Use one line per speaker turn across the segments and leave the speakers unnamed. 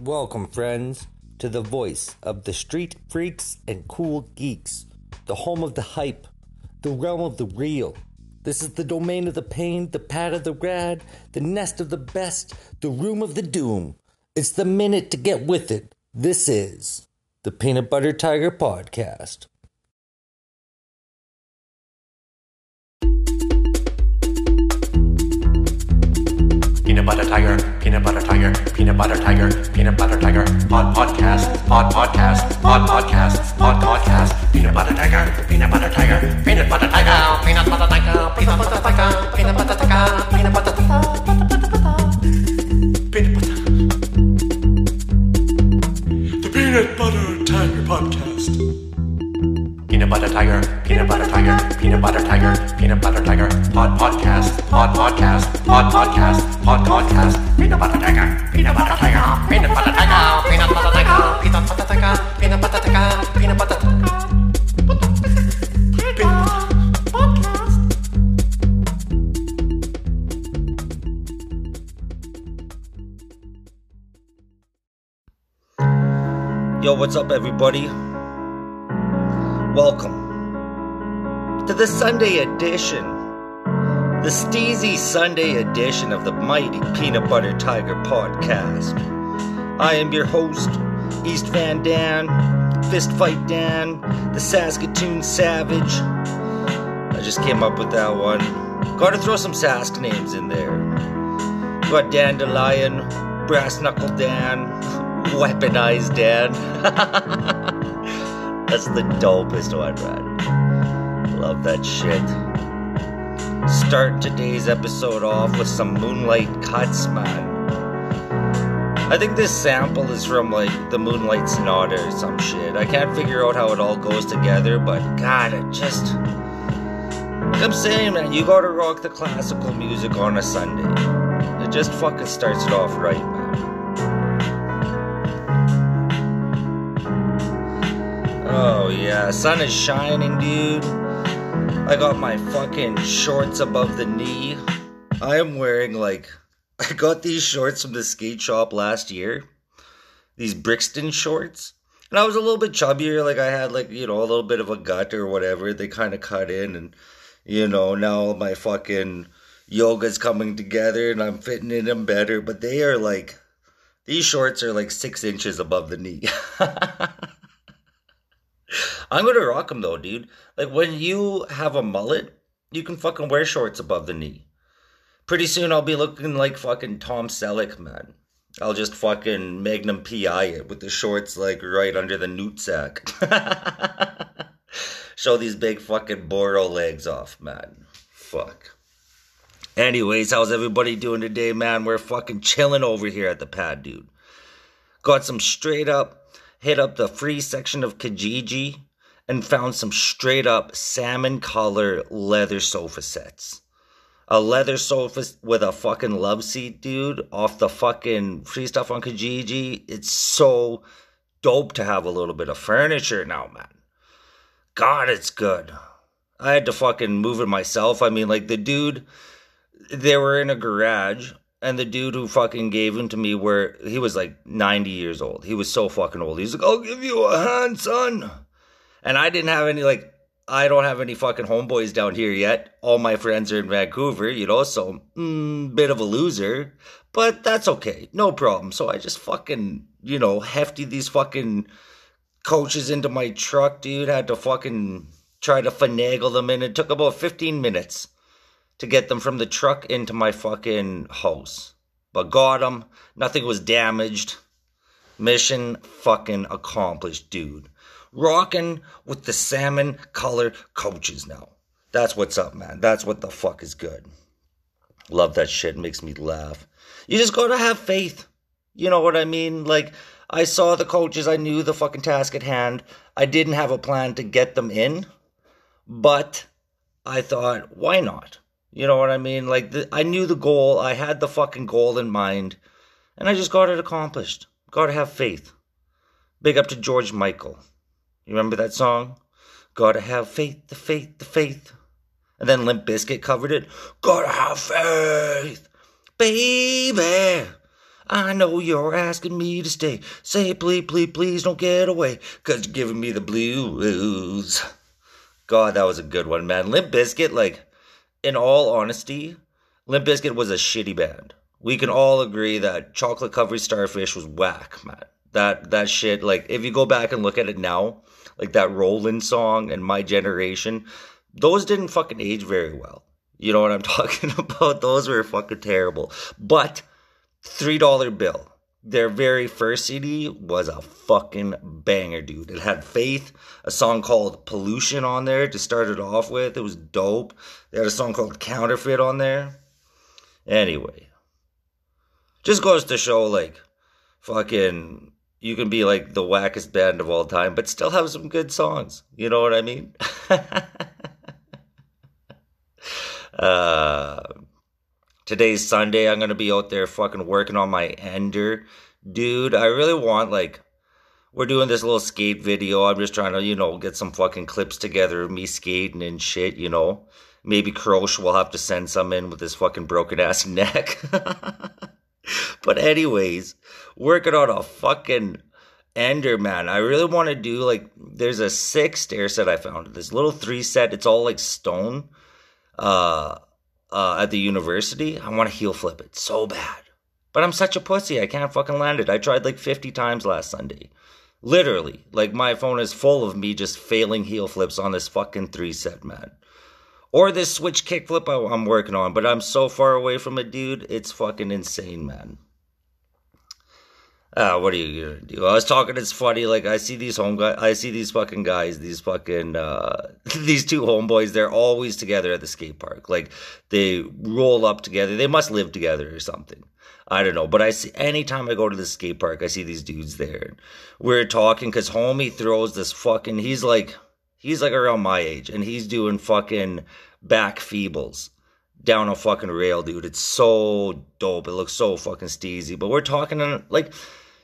Welcome, friends, to the voice of the street freaks and cool geeks, the home of the hype, the realm of the real. This is the domain of the pain, the pad of the rad, the nest of the best, the room of the doom. It's the minute to get with it. This is the Peanut Butter Tiger Podcast.
Peanut butter tiger, peanut butter tiger, peanut butter tiger, peanut butter tiger, pod podcast, pod podcast, pod podcast, pod podcast, peanut butter tiger, peanut butter tiger, peanut butter tiger, peanut butter tiger, peanut butter tiger, peanut butter tiger, peanut butter tiger, Peanut butter tiger, peanut butter tiger, peanut butter tiger, peanut butter tiger, pod podcast, pod podcast, pod podcast, pod podcast, peanut butter tiger, peanut butter tiger, peanut butter tiger, peanut butter tiger, peanut butter tiger, peanut butter tiger, peanut butter tiger.
Yo, what's up, everybody? Welcome to the Sunday edition, the Steezy Sunday edition of the mighty Peanut Butter Tiger podcast. I am your host, East Van Dan, Fist Fight Dan, the Saskatoon Savage. I just came up with that one. Gotta throw some Sask names in there. Got Dandelion, Brass Knuckle Dan, Weaponized Dan. That's the dopest one, man. Love that shit. Start today's episode off with some Moonlight Cuts, man. I think this sample is from like the Moonlight Sonata or some shit. I can't figure out how it all goes together, but god, it just. I'm saying, man, you gotta rock the classical music on a Sunday. It just fucking starts it off right, Oh yeah, sun is shining, dude. I got my fucking shorts above the knee. I am wearing like I got these shorts from the skate shop last year. These Brixton shorts. And I was a little bit chubbier, like I had like, you know, a little bit of a gut or whatever. They kind of cut in and you know, now my fucking yoga's coming together and I'm fitting in them better, but they are like these shorts are like 6 inches above the knee. I'm gonna rock them though, dude. Like when you have a mullet, you can fucking wear shorts above the knee. Pretty soon I'll be looking like fucking Tom Selleck, man. I'll just fucking Magnum PI it with the shorts like right under the newt sack. Show these big fucking Boro legs off, man. Fuck. Anyways, how's everybody doing today, man? We're fucking chilling over here at the pad, dude. Got some straight up hit up the free section of Kijiji and found some straight up salmon color leather sofa sets. A leather sofa with a fucking love seat, dude, off the fucking free stuff on Kijiji. It's so dope to have a little bit of furniture now, man. God, it's good. I had to fucking move it myself. I mean, like the dude, they were in a garage and the dude who fucking gave him to me where he was like 90 years old. He was so fucking old. He's like, I'll give you a hand, son. And I didn't have any like I don't have any fucking homeboys down here yet. All my friends are in Vancouver, you know, so mm, bit of a loser. But that's okay. No problem. So I just fucking, you know, hefty these fucking coaches into my truck, dude. Had to fucking try to finagle them in. It took about 15 minutes to get them from the truck into my fucking house. But got them. Nothing was damaged. Mission fucking accomplished, dude. Rocking with the salmon colored coaches now. That's what's up, man. That's what the fuck is good. Love that shit. Makes me laugh. You just gotta have faith. You know what I mean? Like, I saw the coaches. I knew the fucking task at hand. I didn't have a plan to get them in. But I thought, why not? You know what I mean? Like, the, I knew the goal. I had the fucking goal in mind. And I just got it accomplished. Gotta have faith. Big up to George Michael. You remember that song? Gotta have faith, the faith, the faith. And then Limp Bizkit covered it. Gotta have faith, baby. I know you're asking me to stay. Say, please, please, please don't get away, cause you're giving me the blues. God, that was a good one, man. Limp Bizkit, like, in all honesty, Limp Bizkit was a shitty band. We can all agree that Chocolate Covered Starfish was whack, man. That that shit, like, if you go back and look at it now, like that Rollin' song and My Generation, those didn't fucking age very well. You know what I'm talking about? Those were fucking terrible. But three dollar bill. Their very first CD was a fucking banger, dude. It had Faith, a song called Pollution on there to start it off with. It was dope. They had a song called Counterfeit on there. Anyway, just goes to show like fucking you can be like the wackest band of all time, but still have some good songs. You know what I mean? uh, today's Sunday. I'm gonna be out there fucking working on my ender, dude. I really want like we're doing this little skate video. I'm just trying to, you know, get some fucking clips together of me skating and shit, you know. Maybe Krosh will have to send some in with his fucking broken ass neck. but anyways, working on a fucking ender, man. I really want to do like there's a six stair set I found. This little three set. It's all like stone. Uh uh, at the university, I want to heel flip it so bad. But I'm such a pussy. I can't fucking land it. I tried like 50 times last Sunday. Literally. Like my phone is full of me just failing heel flips on this fucking three set, man. Or this switch kickflip I'm working on, but I'm so far away from it, dude. It's fucking insane, man. Ah, what are you gonna do? I was talking. It's funny. Like I see these home guys. I see these fucking guys. These fucking uh, these two homeboys. They're always together at the skate park. Like they roll up together. They must live together or something. I don't know. But I see anytime I go to the skate park, I see these dudes there. We're talking because homie throws this fucking. He's like he's like around my age, and he's doing fucking back feebles down a fucking rail, dude. It's so dope. It looks so fucking steezy. But we're talking like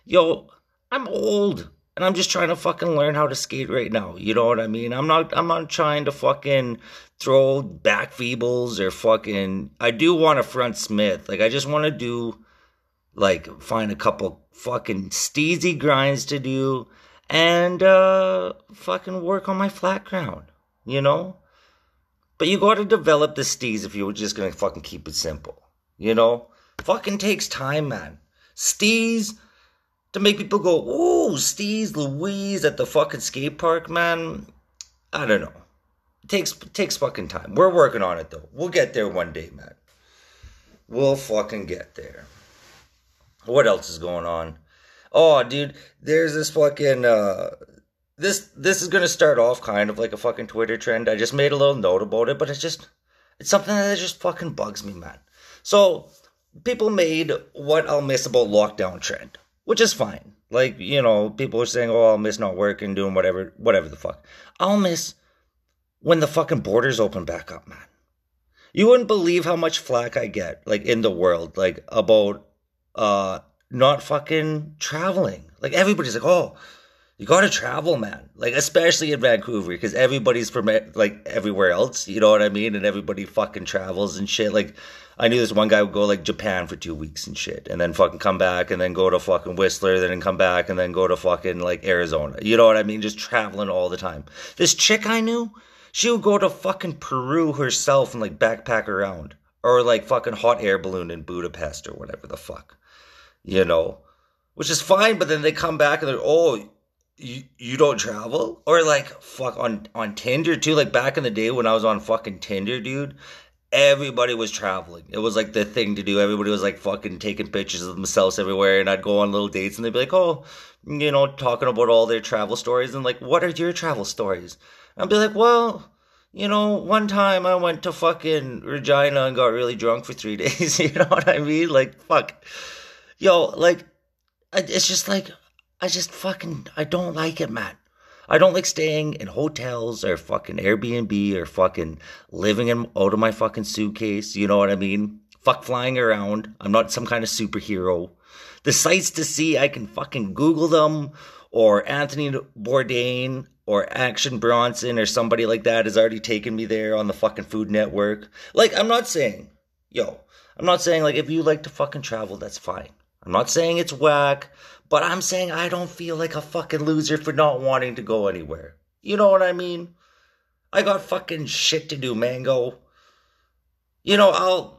yo, I'm old and I'm just trying to fucking learn how to skate right now. You know what I mean? I'm not I'm not trying to fucking throw back feebles or fucking I do want a front smith. Like I just want to do like find a couple fucking steezy grinds to do and uh fucking work on my flat ground, you know? But you gotta develop the steez if you were just gonna fucking keep it simple. You know? Fucking takes time, man. Steez to make people go, "Ooh, Steez Louise at the fucking skate park, man." I don't know. It takes takes fucking time. We're working on it though. We'll get there one day, man. We'll fucking get there. What else is going on? Oh, dude, there's this fucking uh this this is gonna start off kind of like a fucking Twitter trend. I just made a little note about it, but it's just it's something that just fucking bugs me, man. So people made what I'll miss about lockdown trend which is fine. Like, you know, people are saying, oh, I'll miss not working, doing whatever, whatever the fuck. I'll miss when the fucking borders open back up, man. You wouldn't believe how much flack I get, like, in the world, like, about, uh, not fucking traveling. Like, everybody's like, oh, you gotta travel, man. Like, especially in Vancouver, because everybody's from, like, everywhere else, you know what I mean? And everybody fucking travels and shit. Like, I knew this one guy would go like Japan for two weeks and shit, and then fucking come back, and then go to fucking Whistler, then come back, and then go to fucking like Arizona. You know what I mean? Just traveling all the time. This chick I knew, she would go to fucking Peru herself and like backpack around, or like fucking hot air balloon in Budapest or whatever the fuck. You know, which is fine, but then they come back and they're oh. You, you don't travel or like fuck on on Tinder too like back in the day when I was on fucking Tinder dude everybody was traveling. It was like the thing to do. Everybody was like fucking taking pictures of themselves everywhere. And I'd go on little dates and they'd be like, oh, you know, talking about all their travel stories. And like, what are your travel stories? I'd be like, well, you know, one time I went to fucking Regina and got really drunk for three days. you know what I mean? Like, fuck. Yo, like, it's just like, I just fucking, I don't like it, man. I don't like staying in hotels or fucking Airbnb or fucking living in out of my fucking suitcase. You know what I mean? Fuck flying around. I'm not some kind of superhero. The sights to see, I can fucking Google them or Anthony Bourdain or Action Bronson or somebody like that has already taken me there on the fucking Food Network. Like, I'm not saying, yo, I'm not saying like if you like to fucking travel, that's fine. I'm not saying it's whack, but I'm saying I don't feel like a fucking loser for not wanting to go anywhere. You know what I mean? I got fucking shit to do, Mango. You know, I'll.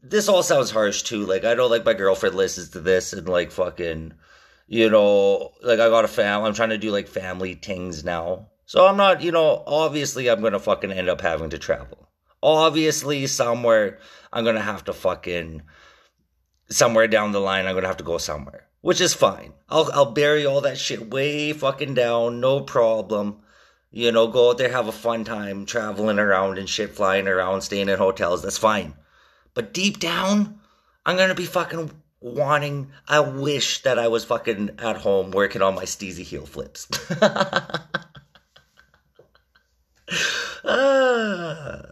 This all sounds harsh too. Like, I know, like, my girlfriend listens to this and, like, fucking. You know, like, I got a fam. I'm trying to do, like, family things now. So I'm not, you know, obviously I'm gonna fucking end up having to travel. Obviously, somewhere I'm gonna have to fucking. Somewhere down the line, I'm gonna have to go somewhere. Which is fine. I'll, I'll bury all that shit way fucking down, no problem. You know, go out there, have a fun time, traveling around and shit, flying around, staying in hotels. That's fine. But deep down, I'm gonna be fucking wanting. I wish that I was fucking at home working on my steezy heel flips. ah,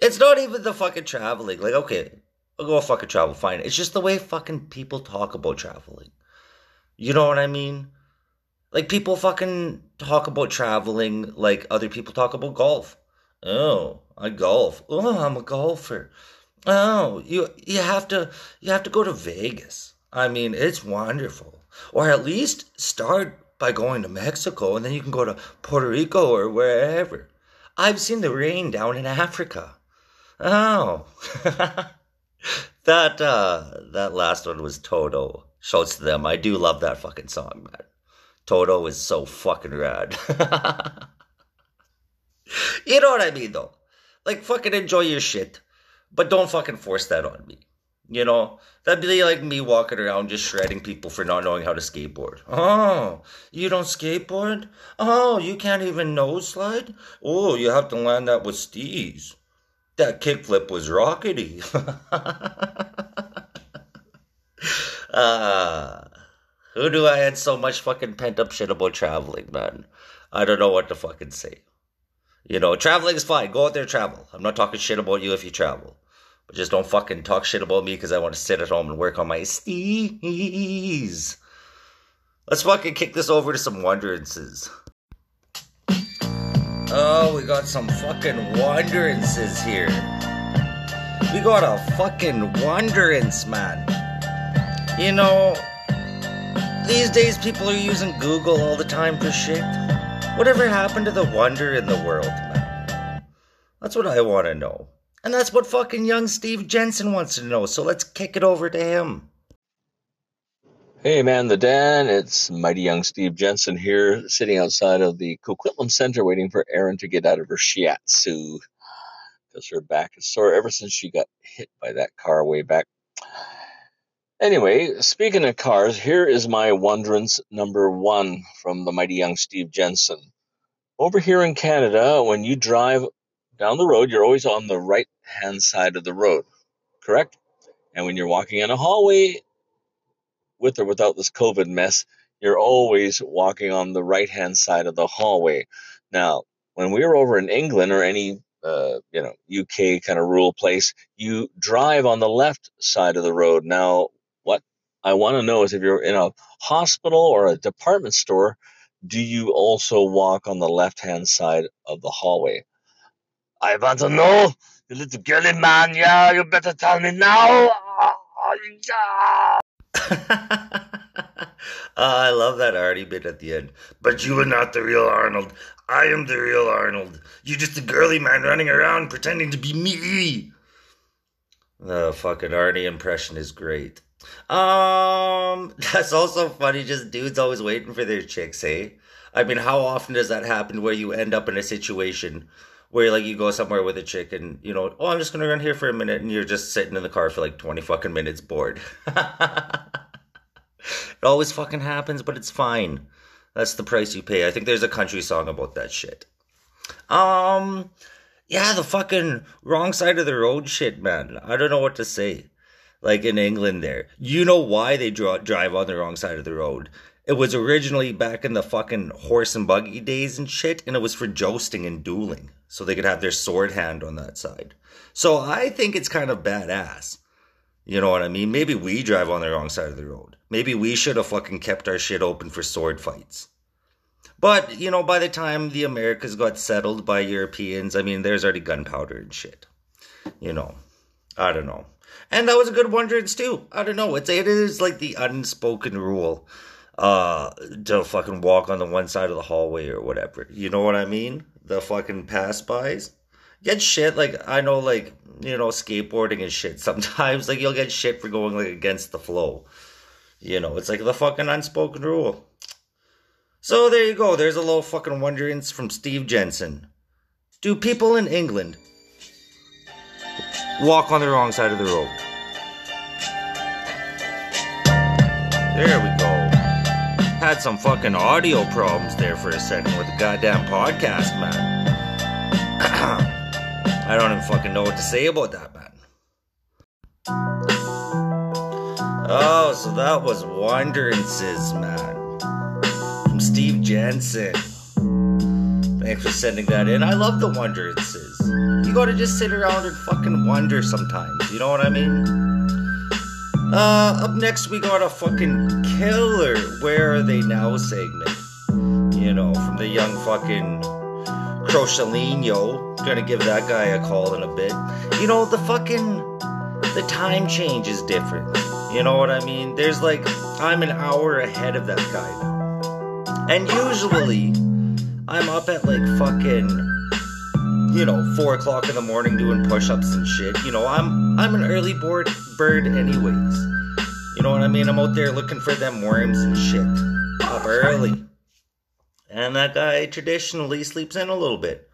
it's not even the fucking traveling. Like, okay, I'll go fucking travel, fine. It's just the way fucking people talk about traveling. You know what I mean? Like people fucking talk about traveling like other people talk about golf. Oh, I golf. Oh, I'm a golfer. Oh, you you have to you have to go to Vegas. I mean, it's wonderful. Or at least start by going to Mexico and then you can go to Puerto Rico or wherever. I've seen the rain down in Africa. Oh. that uh that last one was Toto. Shouts to them. I do love that fucking song, man. Toto is so fucking rad. you know what I mean, though? Like, fucking enjoy your shit, but don't fucking force that on me. You know, that'd be like me walking around just shredding people for not knowing how to skateboard. Oh, you don't skateboard? Oh, you can't even nose slide? Oh, you have to land that with steez. That kickflip was rockety. Uh, who knew I had so much fucking pent up shit about traveling, man? I don't know what to fucking say. You know, traveling is fine. Go out there, travel. I'm not talking shit about you if you travel. But just don't fucking talk shit about me because I want to sit at home and work on my steez. Let's fucking kick this over to some wonderances. Oh, we got some fucking wonderances here. We got a fucking wonderance, man. You know, these days, people are using Google all the time for shit. Whatever happened to the wonder in the world, man? That's what I want to know. And that's what fucking young Steve Jensen wants to know, so let's kick it over to him.
Hey man, the Dan, it's mighty young Steve Jensen here, sitting outside of the Coquitlam Center waiting for Erin to get out of her shiatsu. Because her back is sore ever since she got hit by that car way back Anyway, speaking of cars, here is my Wonderance number one from the mighty young Steve Jensen. Over here in Canada, when you drive down the road, you're always on the right hand side of the road, correct? And when you're walking in a hallway, with or without this COVID mess, you're always walking on the right hand side of the hallway. Now, when we were over in England or any uh, you know UK kind of rural place, you drive on the left side of the road. Now, what I want to know is if you're in a hospital or a department store, do you also walk on the left hand side of the hallway? I want to know, you little girly man. Yeah, you better tell me now.
uh, I love that Arnie bit at the end. But you are not the real Arnold. I am the real Arnold. You're just a girly man running around pretending to be me. The fucking Arnie impression is great. Um, that's also funny. Just dudes always waiting for their chicks, hey? I mean, how often does that happen where you end up in a situation where like you go somewhere with a chick and you know, oh, I'm just gonna run here for a minute, and you're just sitting in the car for like 20 fucking minutes bored. it always fucking happens, but it's fine. That's the price you pay. I think there's a country song about that shit. Um, yeah, the fucking wrong side of the road shit, man. I don't know what to say like in England there. You know why they draw, drive on the wrong side of the road. It was originally back in the fucking horse and buggy days and shit, and it was for jousting and dueling. So they could have their sword hand on that side. So I think it's kind of badass. You know what I mean? Maybe we drive on the wrong side of the road. Maybe we should have fucking kept our shit open for sword fights. But, you know, by the time the Americas got settled by Europeans, I mean, there's already gunpowder and shit. You know, I don't know. And that was a good wondrous too. I don't know. It's it is like the unspoken rule uh to fucking walk on the one side of the hallway or whatever. You know what I mean? The fucking pass bys. Get shit like I know like you know skateboarding and shit. Sometimes like you'll get shit for going like against the flow. You know, it's like the fucking unspoken rule. So there you go. There's a little fucking wonderance from Steve Jensen. Do people in England walk on the wrong side of the road? There we go. Had some fucking audio problems there for a second with the goddamn podcast, man. I don't even fucking know what to say about that, man. Oh, so that was Wonderances, man. From Steve Jensen. Thanks for sending that in. I love the Wonderances. You gotta just sit around and fucking wonder sometimes. You know what I mean? Uh, up next we got a fucking killer Where Are They Now segment. You know, from the young fucking Crochelino. Gonna give that guy a call in a bit. You know, the fucking the time change is different. You know what I mean? There's like I'm an hour ahead of that guy now. And usually I'm up at like fucking you know, four o'clock in the morning doing push-ups and shit. You know, I'm I'm an early board bird anyways. You know what I mean? I'm out there looking for them worms and shit. Up early. And that guy traditionally sleeps in a little bit.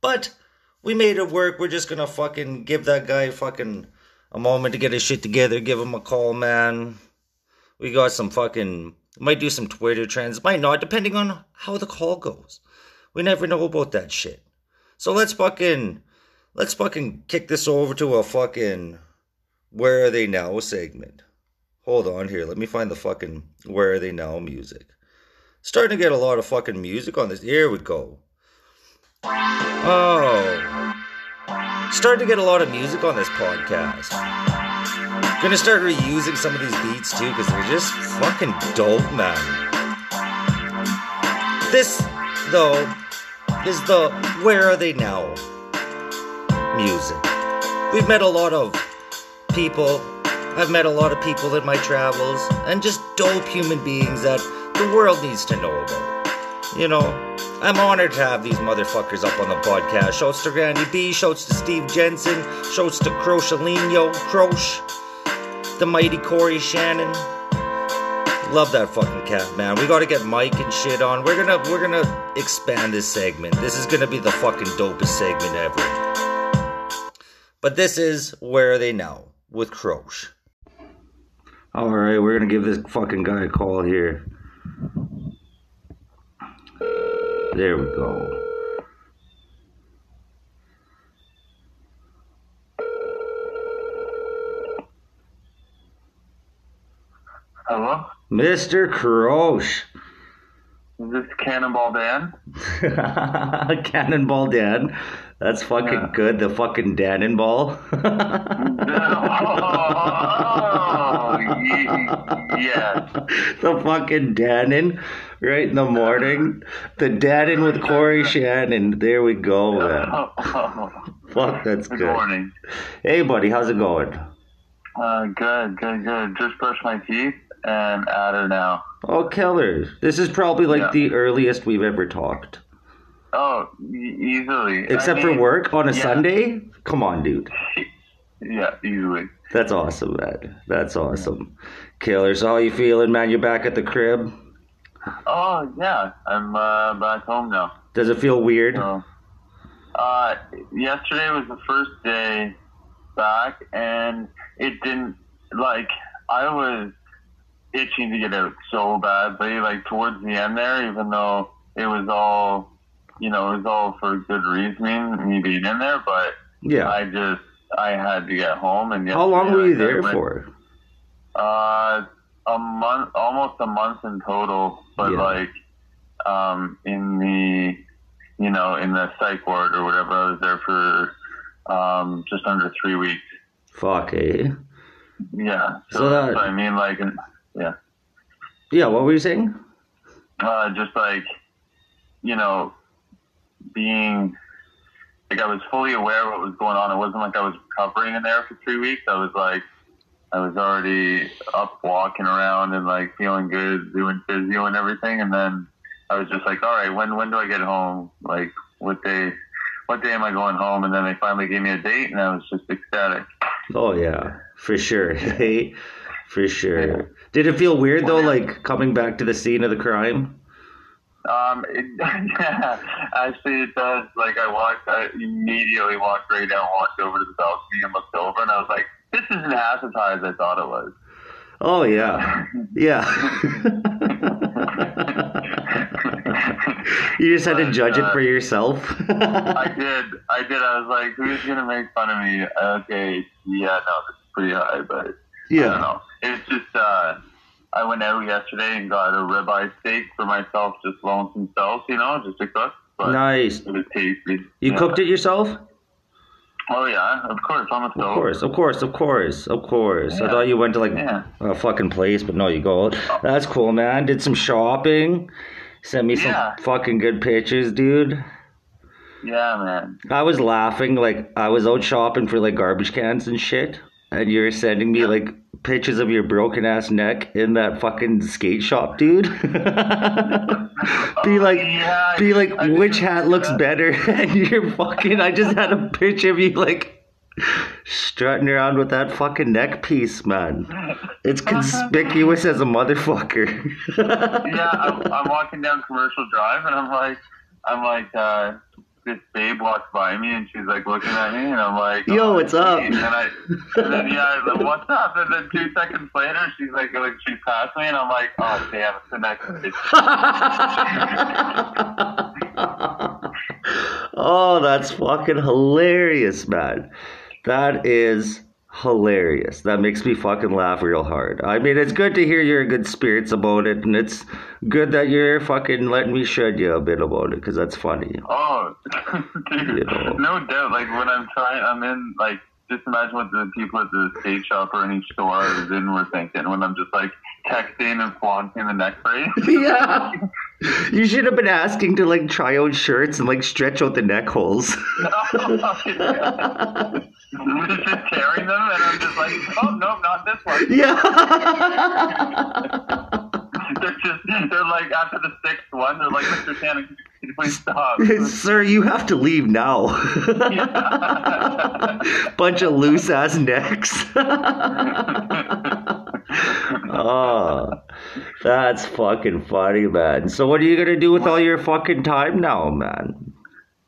But we made it work. We're just gonna fucking give that guy fucking a moment to get his shit together. Give him a call, man. We got some fucking. Might do some Twitter trends. Might not, depending on how the call goes. We never know about that shit. So let's fucking. Let's fucking kick this over to a fucking. Where are they now segment? Hold on here. Let me find the fucking. Where are they now music. Starting to get a lot of fucking music on this. Here we go. Oh. Starting to get a lot of music on this podcast. Gonna start reusing some of these beats too, because they're just fucking dope, man. This, though, is the Where Are They Now music. We've met a lot of people. I've met a lot of people in my travels, and just dope human beings that the world needs to know about. You know, I'm honored to have these motherfuckers up on the podcast. Shouts to Randy B, shouts to Steve Jensen, shouts to Crochelino, Croche, the mighty Corey Shannon. Love that fucking cat, man. We gotta get Mike and shit on. We're gonna we're gonna expand this segment. This is gonna be the fucking dopest segment ever. But this is Where Are They Now with Croche. Alright, we're gonna give this fucking guy a call here. There we go.
Hello?
Mr. Croche.
Is this Cannonball Dan?
Cannonball Dan. That's fucking
Yeah.
good. The fucking Dannonball.
oh, ye- yes.
the fucking Dannon. Right in the morning. The Dannon with Corey Shannon. There we go, man. Fuck, that's
Good
good.
morning.
Hey, buddy, how's it going?
Uh, good, good, good. Just brushed my teeth and at her now.
Oh, killer. This is probably like
Yeah.
the earliest we've ever talked.
Oh, easily.
Except
I
for work on a
yeah.
Sunday? Come on, dude.
Yeah, easily.
That's awesome, man. That's awesome. Killer. So how you feeling, man? You're back at the crib?
Oh, yeah. I'm uh, back home now.
Does it feel weird?
So, uh, yesterday was the first day back, and it didn't like I was itching to get out so badly. Like towards the end there, even though it was all, you know, it was all for good reasoning, me being in there, but
Yeah.
I just I had to get home. And
How long were you
I
there
went-
for?
Uh, a month, almost a month in total, but
Yeah.
like, um, in the, you know, in the psych ward or whatever, I was there for, um, just under three weeks.
Fuck, eh?
Yeah. So,
So that-
I mean, like, yeah,
Yeah, what were you saying?
uh, just like, you know, being, like, I was fully aware of what was going on. It wasn't like I was recovering in there for three weeks. I was like, I was already up walking around and like feeling good, doing physio and everything. And then I was just like, all right, when when do I get home? Like, what day? What day am I going home? And then they finally gave me a date, and I was just ecstatic.
Oh yeah, for sure. Hey, for sure. Did it feel weird though, like coming back to the scene of the crime?
Um, it, yeah, actually, it does. Like, I walked, I immediately walked right down, walked over to the balcony, and looked over, and I was like, "This isn't half as high as I thought it was."
Oh yeah, yeah. you just had to judge it
uh,
for yourself.
I did, I did. I was like, "Who's gonna make fun of me?" Okay, yeah, no, this is pretty high, but I don't
yeah.
know. It's just, uh, I went out yesterday and got a ribeye steak for myself, just lonesome self, you know, just to cook. But
Nice.
it was tasty.
You cooked it yourself?
Oh yeah, of course, on the stove.
Of course, of course, of course, of course. I thought you went to like
Yeah.
a fucking place, but no, you go. That's cool, man. Did some shopping. Sent me some fucking good pictures, dude.
Yeah, man.
I was laughing like I was out shopping for like garbage cans and shit, and you're sending me like pictures of your broken ass neck in that fucking skate shop, dude. be like,
yeah,
be like,
I
which hat looks
that.
better? And you're fucking. I just had a picture of you like strutting around with that fucking neck piece, man. It's conspicuous as a motherfucker.
yeah, I'm, I'm walking down Commercial Drive, and I'm like, I'm like, uh, this babe walks by me, and she's like looking at me, and I'm like,
Yo,
oh,
what's up?
And then I, and then yeah, I was like, what's up? And then two seconds later, she's like, like she passed me, and I'm like, oh damn, it's the next bitch.
oh, that's fucking hilarious, man. That is hilarious. That makes me fucking laugh real hard. I mean, it's good to hear you're in good spirits about it, and it's good that you're fucking letting me shed you a bit about it because that's funny.
Oh, dude,
You know.
no doubt. Like when I'm trying, I'm in like. Just imagine what the people at the skate shop or any store I was in were thinking when I'm just like texting and flaunting the neck brace.
Yeah. You should have been asking to like try out shirts and like stretch out the neck holes.
Oh, just tearing them, and I'm just like, oh no, not this one.
yeah.
They're just, they're like after the sixth one, they're like, Mr. Shannon, can you please stop?
Sir, you have to leave now. Bunch of loose ass necks. oh, that's fucking funny, man. So, what are you gonna do with all your fucking time now, man?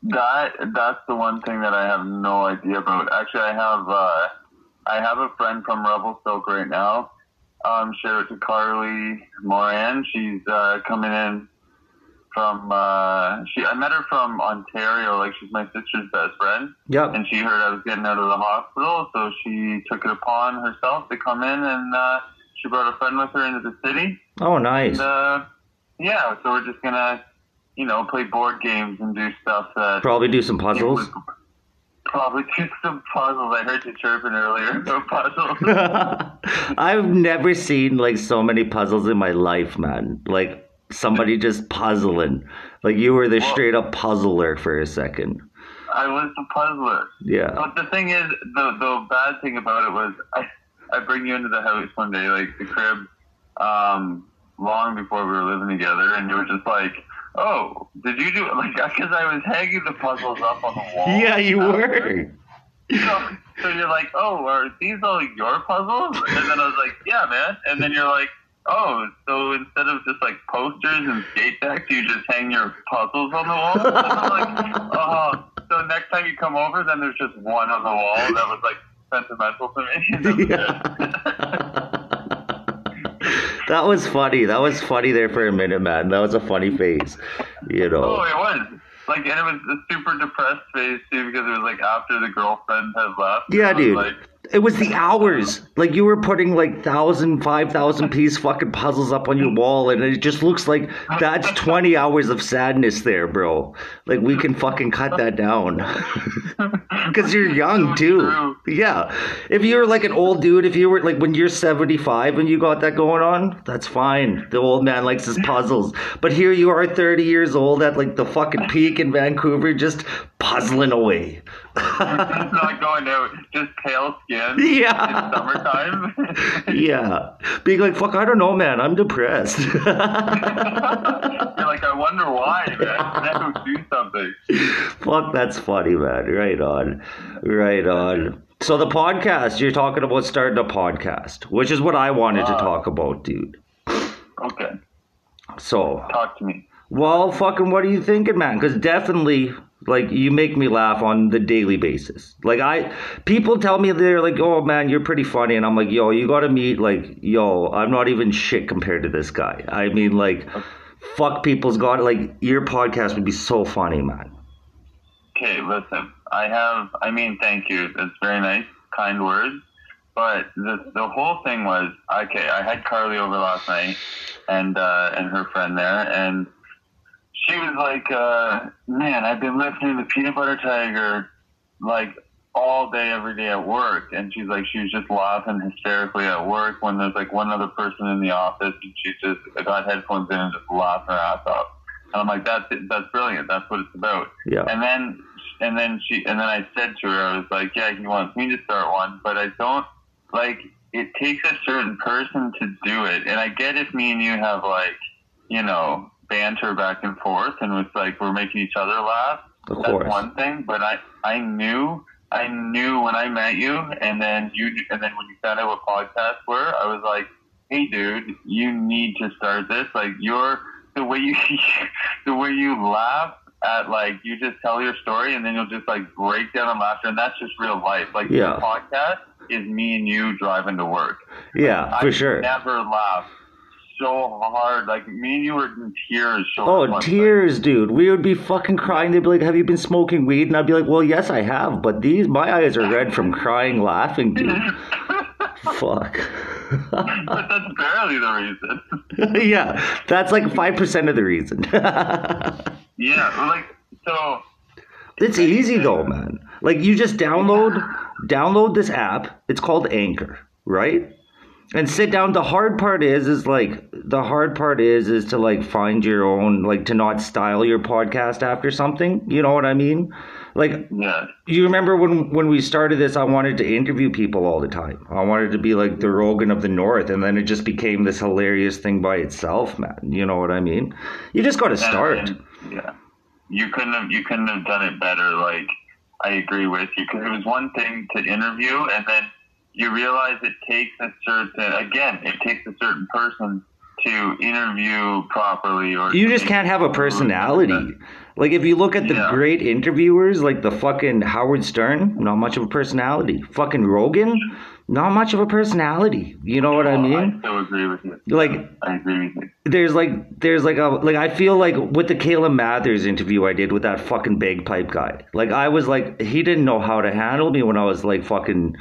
That that's the one thing that I have no idea about. Actually, I have uh, I have a friend from Revelstoke right now. Um, shout out to Carly Moran. She's uh, coming in from uh, she. I met her from Ontario. Like she's my sister's best friend,
Yep.
and she heard I was getting out of the hospital, so she took it upon herself to come in, and uh, she brought a friend with her into the city.
Oh, nice.
And uh, yeah, so we're just gonna, you know, play board games and do stuff that
Probably do some puzzles.
Probably do some puzzles. I heard you chirping earlier about puzzles.
I've never seen like so many puzzles in my life, man. Like somebody just puzzling. Like you were the straight up puzzler for a second.
I was the puzzler.
Yeah.
But the thing is, the the bad thing about it was, I I bring you into the house one day, like the crib, um, long before we were living together, and you were just like, "Oh, did you do it like?" Because I was hanging the puzzles up on the wall.
Yeah, you uh, were.
So, so you're like, "Oh, are these all your puzzles?" And then I was like, "Yeah, man." And then you're like. Oh, so instead of just like posters and skate decks, you just hang your puzzles on the wall? And I'm like, oh, so next time you come over, then there's just one on the wall that was like sentimental to me.
That was funny. That was funny there for a minute, man. That was a funny phase. You know.
oh, it was. Like, and it was a super depressed phase too because it was like after the girlfriend had left.
Yeah, dude.
Like,
It was the hours. Like you were putting like thousand, five thousand piece fucking puzzles up on your wall, and it just looks like that's twenty hours of sadness there, bro. Like we can fucking cut that down. Because you're young too. Yeah. If you're like an old dude, if you were like when you're 75 and you got that going on, that's fine. The old man likes his puzzles. But here you are 30 years old at like the fucking peak in Vancouver, just puzzling away.
He's not going out, just pale skin.
Yeah.
It's summertime.
yeah. Being like, fuck, I don't know, man. I'm depressed.
You're like, I wonder why, man. Now do something.
fuck, that's funny, man. Right on. Right on. So the podcast, you're talking about starting a podcast, which is what I wanted to
uh,
talk about, dude.
Okay,
So,
talk to me.
well, fucking, what are you thinking, man? Because definitely, like, you make me laugh on the daily basis. Like, I, people tell me they're like, oh, man, you're pretty funny. And I'm like, yo, you gotta meet, like, yo, I'm not even shit compared to this guy. I mean, like, fuck people's got, like, your podcast would be so funny, man.
Okay, listen. I have. I mean, thank you. That's very nice, kind words. But the the whole thing was okay. I had Carly over last night, and uh, and her friend there, and she was like, uh, "Man, I've been listening to Peanut Butter Tiger like all day, every day at work." And she's like, she was just laughing hysterically at work when there's like one other person in the office, and she just got headphones in and just laughing her ass off. And I'm like, that's that's brilliant. That's what it's about.
Yeah.
And then and then she and then I said to her, I was like, yeah, he wants me to start one, but I don't like. It takes a certain person to do it, and I get if me and you have like, you know, banter back and forth, and it's like we're making each other laugh.
Of
That's
course.
one thing, but I I knew I knew when I met you, and then you and then when you found out what podcasts were, I was like, hey, dude, you need to start this. Like you're the way you the way you laugh at like you just tell your story and then you'll just like break down in laughter and that's just real life. Like
Yeah.
your podcast is me and you driving to work.
Yeah, for
I
sure.
never laughed so hard. Like me and you were in tears. showing
Oh,
one
tears, dude. We would be fucking crying. They'd be like, Have you been smoking weed? And I'd be like, Well, yes, I have, but these, my eyes are red from crying, laughing, dude. Fuck.
but that's barely the reason.
yeah, that's like 5% of the reason.
yeah, like so.
it's easy though, man. Like, you just download, download this app. It's called Anchor, right? And sit down. The hard part is is like the hard part is is to like find your own like to not style your podcast after something. You know what i mean? Like
Yeah.
you remember when when we started this i wanted to interview people all the time. I wanted to be like the rogan of the north and then it just became this hilarious thing by itself man. You know what i mean? You just got to start.
And- yeah. You couldn't have you couldn't have done it better. Like I agree with you because it was one thing to interview, and then you realize it takes a certain again, it takes a certain person to interview properly, or
you just can't have a personality. Like if you look at the
Yeah.
great interviewers, like the fucking Howard Stern, not much of a personality. Fucking Rogan, not much of a personality. You know what I
I
mean?
still agree with you.
Like
I agree with you.
there's like there's like a like I feel like with the Caleb Mathers interview I did with that fucking bagpipe guy. Like I was like he didn't know how to handle me when I was like fucking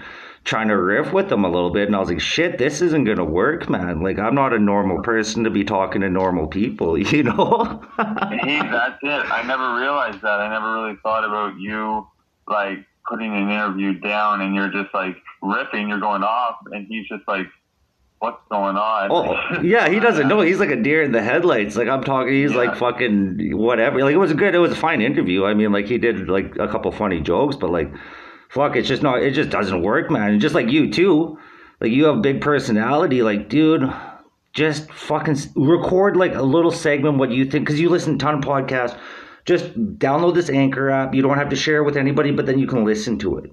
trying to riff with him a little bit and I was like shit this isn't gonna work man like I'm not a normal person to be talking to normal people you know
Hey, that's it. I never realized that. I never really thought about you like putting an interview down and you're just like ripping, you're going off, and he's just like, "What's going on?"
Oh yeah, he doesn't know. He's like a deer in the headlights. Like I'm talking, he's like fucking whatever. Like it was good. It was a fine interview. I mean, like he did like a couple funny jokes, but like, fuck, it's just not. It just doesn't work, man. And just like you too, like you have big personality. Like, dude, just fucking record like a little segment what you think because you listen to a ton of podcasts. Just download this Anchor app. You don't have to share it with anybody, but then you can listen to it.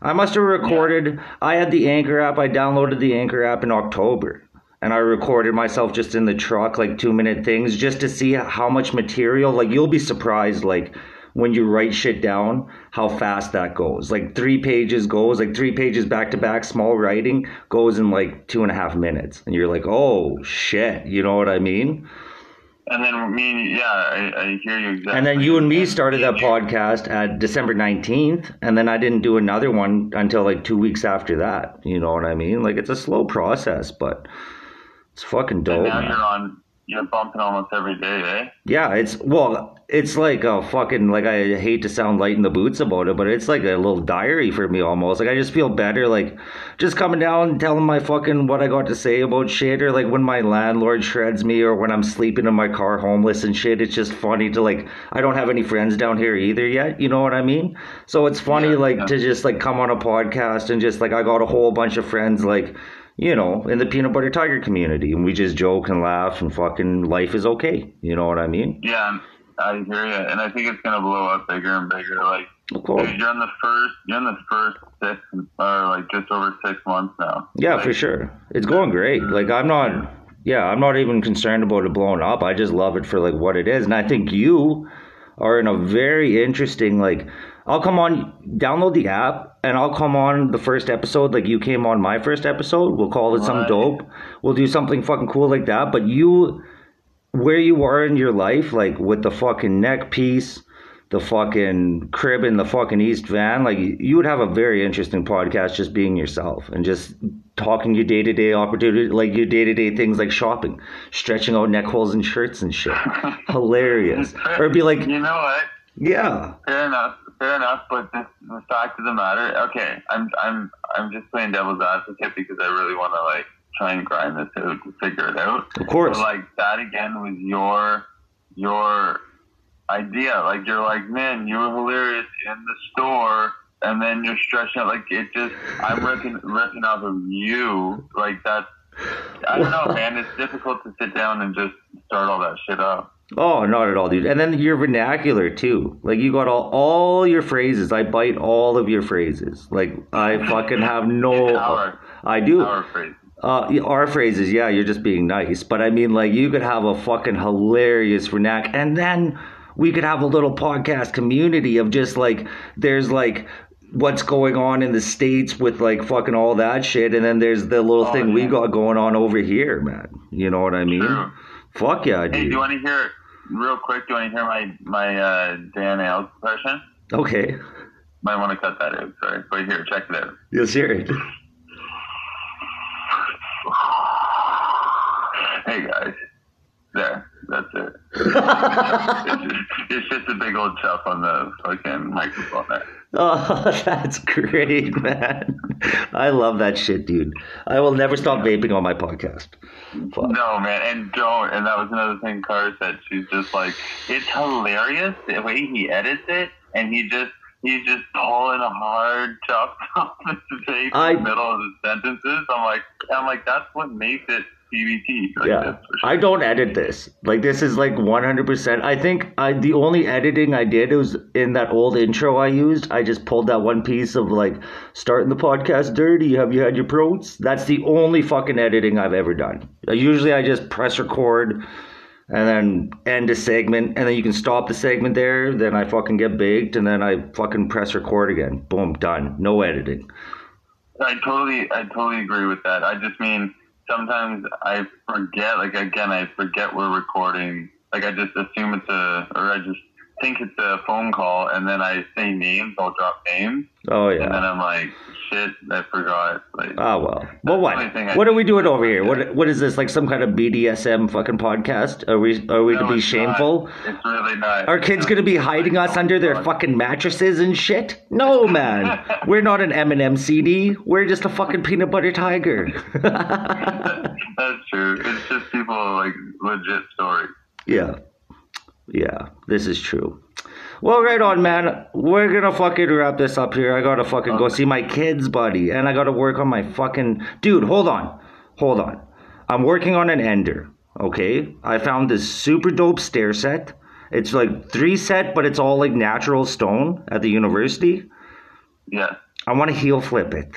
I must have recorded. I had the Anchor app. I downloaded the Anchor app in October, and I recorded myself just in the truck, like two minute things, just to see how much material. Like you'll be surprised, like when you write shit down, how fast that goes. Like three pages goes, like three pages back to back, small writing goes in like two and a half minutes, and you're like, oh shit, you know what I mean?
And then me, and- yeah, I, I hear you exactly.
And then you and me started that podcast at December 19th, and then I didn't do another one until like two weeks after that. You know what I mean? Like it's a slow process, but it's fucking
And
dope.
now
man.
you're on. You're bumping almost every day, eh?
Yeah, it's well, it's like a fucking like I hate to sound light in the boots about it, but it's like a little diary for me almost. Like I just feel better, like just coming down and telling my fucking what I got to say about shit, or like when my landlord shreds me, or when I'm sleeping in my car homeless and shit. It's just funny to like I don't have any friends down here either yet. You know what I mean? So it's funny
Yeah,
like
yeah.
to just like come on a podcast and just like I got a whole bunch of friends like you know, in the peanut butter tiger community, and we just joke and laugh, and fucking life is okay. You know what I mean?
Yeah, I hear you, and I think it's gonna blow up bigger and bigger. Like
Of course.
dude, you're in the first, you're in the first six, or like just over six months now.
Yeah,
Like,
for sure. It's going great. Like I'm not yeah, I'm not even concerned about it blowing up. I just love it for like what it is. And I think you are in a very interesting like I'll come on download the app and I'll come on the first episode like you came on my first episode. We'll call it something
Right.
dope. We'll do something fucking cool like that. But you where you are in your life, like with the fucking neck piece, the fucking crib in the fucking East Van, like you would have a very interesting podcast just being yourself and just talking your day to day opportunity, like your day to day things like shopping, stretching out neck holes and shirts and shit. Hilarious. Or be like,
you know what?
yeah,
Fair enough, fair enough. But the, the fact of the matter, okay, I'm I'm I'm just playing devil's advocate because I really want to like try and grind this out to figure it out.
of course.
But like that again was your your idea. Like you're like, man, you were hilarious in the store, and then you're stretching out. Like it just, I'm ripping ripping off of you. Like that's, I don't know, man. It's difficult to sit down and just start all that shit up.
Oh, not at all, dude. And then your vernacular too. Like you got all all your phrases. I bite all of your phrases. Like I fucking have no.
Our-
I do.
Our phrase.
Uh, our phrases, yeah, you're just being nice. But I mean, like, you could have a fucking hilarious vernac, and then we could have a little podcast community of just like, there's like what's going on in the states with like fucking all that shit, and then there's the little
Oh,
thing we got going on over here, man. You know what I mean?
True.
Fuck yeah, dude.
Hey, do you want to hear real quick? Do you want to hear my my uh, Dan Ailes impression?
okay,
Might want to cut that out. Sorry, but here, check it out.
let's hear it.
Hey guys, there. That's it. it's, just, it's just a big old chuff on the fucking microphone there.
Oh, that's great, man. I love that shit, dude. I will never stop vaping on my podcast. Fuck.
No, man, and don't. And that was another thing Cara said. She's just like, it's hilarious the way he edits it, and he just he's just pulling a hard chuff off his face
I-
in the middle of the sentences. I'm like, I'm like, that's what makes it CBT. Like
yeah,
sure.
I don't edit this. Like this is like 100%. I think I the only editing I did was in that old intro I used. I just pulled that one piece of like starting the podcast dirty. Have you had your protes? That's the only fucking editing I've ever done. Uh, Usually I just press record and then end a segment and then you can stop the segment there. Then I fucking get baked and then I fucking press record again. Boom, done. No editing.
I totally, I totally agree with that. I just mean sometimes I forget. Like again, I forget we're recording. Like I just assume it's a, or I just think it's a phone call, and then I say names. I'll drop names,
Oh yeah.
and then. I'm like, shit, I forgot. Like,
Oh well. Well, what?
the only thing I
What are we doing over here? What What is this? Like some kind of BDSM fucking podcast? Are we Are we
no,
to be shameful?
Not. It's really not.
Are kids gonna be hiding us under their fucking mattresses and shit? No, man. We're not an Eminem CD. We're just a fucking peanut butter tiger.
That's true. It's just people like legit stories.
yeah, yeah. This is true. Well, right on, man. We're gonna fucking wrap this up here. I gotta fucking go see my kids, buddy, and I gotta work on my fucking dude. Hold on, hold on. I'm working on an ender. Okay, I found this super dope stair set. It's like three set, but it's all like natural stone at the university.
Yeah.
I want to heel flip it.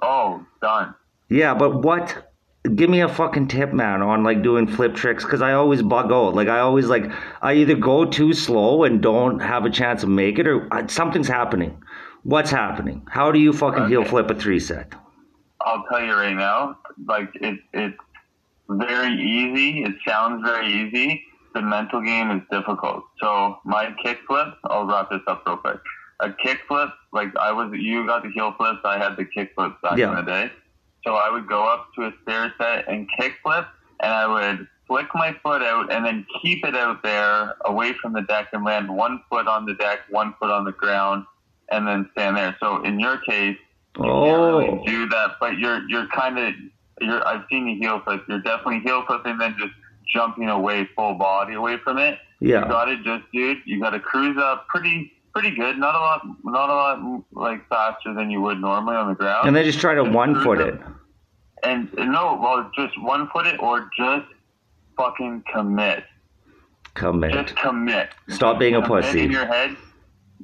Oh, done.
Yeah, but what? Give me a fucking tip, man, on like doing flip tricks because I always bug out. Like I always like I either go too slow and don't have a chance to make it, or uh, something's happening. What's happening? How do you fucking heel flip a three set?
I'll tell you right now, like it, it's very easy. It sounds very easy. The mental game is difficult. So my kickflip, I'll wrap this up real quick. A kick flip like I was, you got the heel flips. I had the kickflips back
Yeah.
in the day. So I would go up to a stair set and kickflip, and I would flick my foot out and then keep it out there away from the deck and land one foot on the deck, one foot on the ground, and then stand there. So in your case, you can't
Oh,
really do that, but you're you're kind of you're. I've seen you heel flip. You're definitely heel flipping, then just jumping away full body away from it.
Yeah.
You got to just, dude. You got to cruise up pretty pretty good. Not a lot, not a lot like faster than you would normally on the ground.
And then just try to one foot it.
And no, well, just one foot it or just fucking commit.
Commit.
Just commit.
Stop being a
Commit
pussy.
In your head.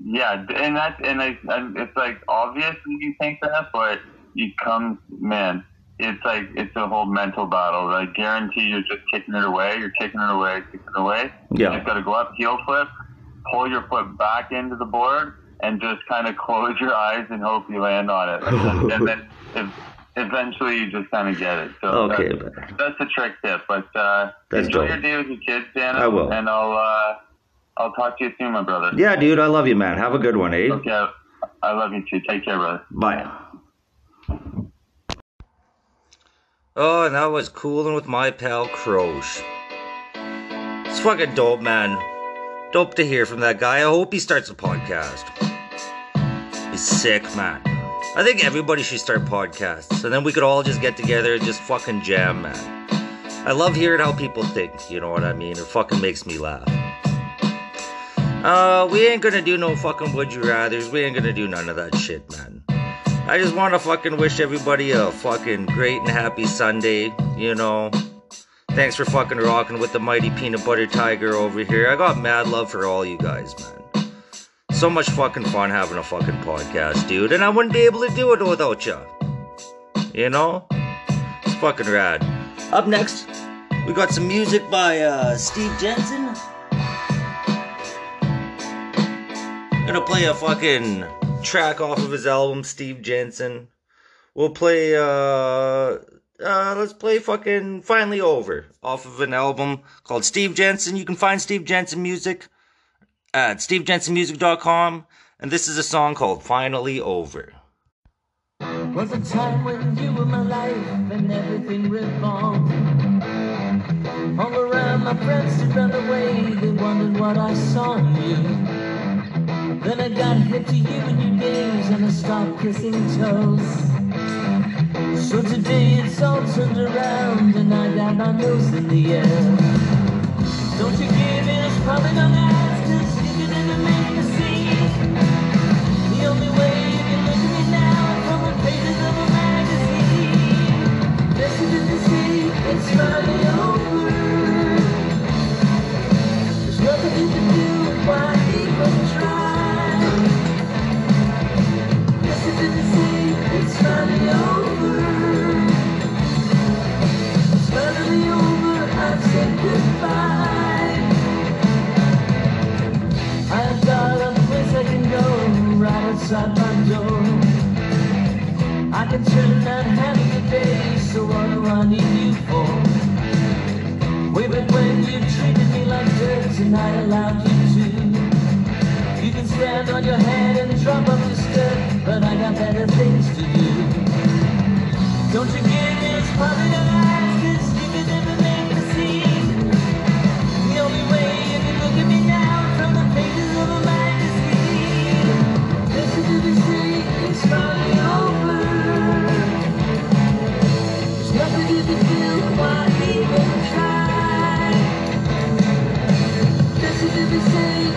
Yeah, and that's and, I, and it's like obvious when you think that, but you come, man. It's like it's a whole mental battle. I guarantee you're just kicking it away. You're kicking it away, kicking it away.
Yeah.
You just got to go up, heel flip, pull your foot back into the board, and just kind of close your eyes and hope you land on it. And then, and then if, eventually you just kind of get it. So
Okay,
that's, that's a trick tip. But uh,
That's
enjoy
dope.
your day with your kids, Dan.
I will.
And I'll uh, I'll talk to you soon, my brother.
Yeah, dude, I love you, man. Have a good one, eh?
Okay. I love you too. Take care, brother.
Bye. Oh, and that was cooling with my pal Croche. It's fucking dope, man. Dope to hear from that guy. I hope he starts a podcast. He's sick, man. I think everybody should start podcasts, and then we could all just get together and just fucking jam, man. I love hearing how people think, you know what I mean? It fucking makes me laugh. Uh, we ain't gonna do no fucking would you rathers. We ain't gonna do none of that shit, man. I just wanna fucking wish everybody a fucking great and happy Sunday, you know. Thanks for fucking rocking with the mighty peanut butter tiger over here. I got mad love for all you guys, man. So much fucking fun having a fucking podcast, dude, and I wouldn't be able to do it without you. You know? It's fucking rad. Up next, we got some music by uh, Steve Jensen. Gonna play a fucking track off of his album, Steve Jensen. We'll play, uh, uh, let's play fucking Finally Over off of an album called Steve Jensen. You can find Steve Jensen music at stevejensenmusic.com. And this is a song called Finally Over.
Was a time when you were my life and everything revolved. All around my friends did run away, they wondered what I saw in you. Then I got to you your games and I stopped kissing toes. So today it's all turned around and I got my nose in the air. Don't you give in, it's probably outside my door. I can turn that I need you for? Way back when you treated me like dirt, and I allowed you to. You can stand on your head and drop off your skirt, but I got better things to do. Don't you get this? Probably gonna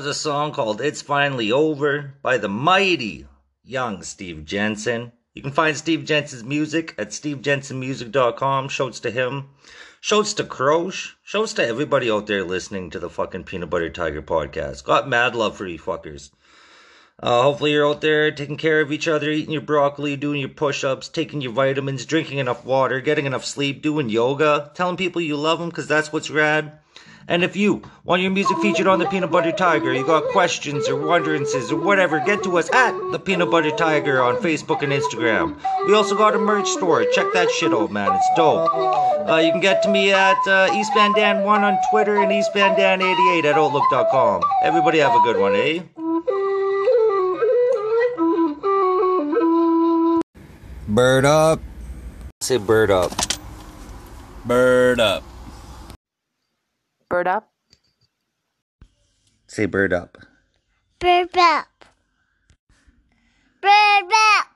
was a song called It's Finally Over by the mighty young Steve Jensen. You can find Steve Jensen's music at stevejensenmusic.com. Shouts to him. Shouts to Croche. Shouts to everybody out there listening to the fucking Peanut Butter Tiger podcast. Got mad love for you fuckers. Uh, hopefully you're out there taking care of each other, eating your broccoli, doing your push-ups, taking your vitamins, drinking enough water, getting enough sleep, doing yoga, telling people you love them because that's what's rad. And if you want your music featured on the Peanut Butter Tiger, you got questions or wonderances or whatever, get to us at the Peanut Butter Tiger on Facebook and Instagram. We also got a merch store. Check that shit out, man. It's dope. Uh, you can get to me at uh, EastVanDan1 on Twitter and EastVanDan88 at Outlook.com. Everybody have a good one, eh? Bird up. Say bird up.
Bird up.
Bird up.
Say bird up.
Bird up. Bird up.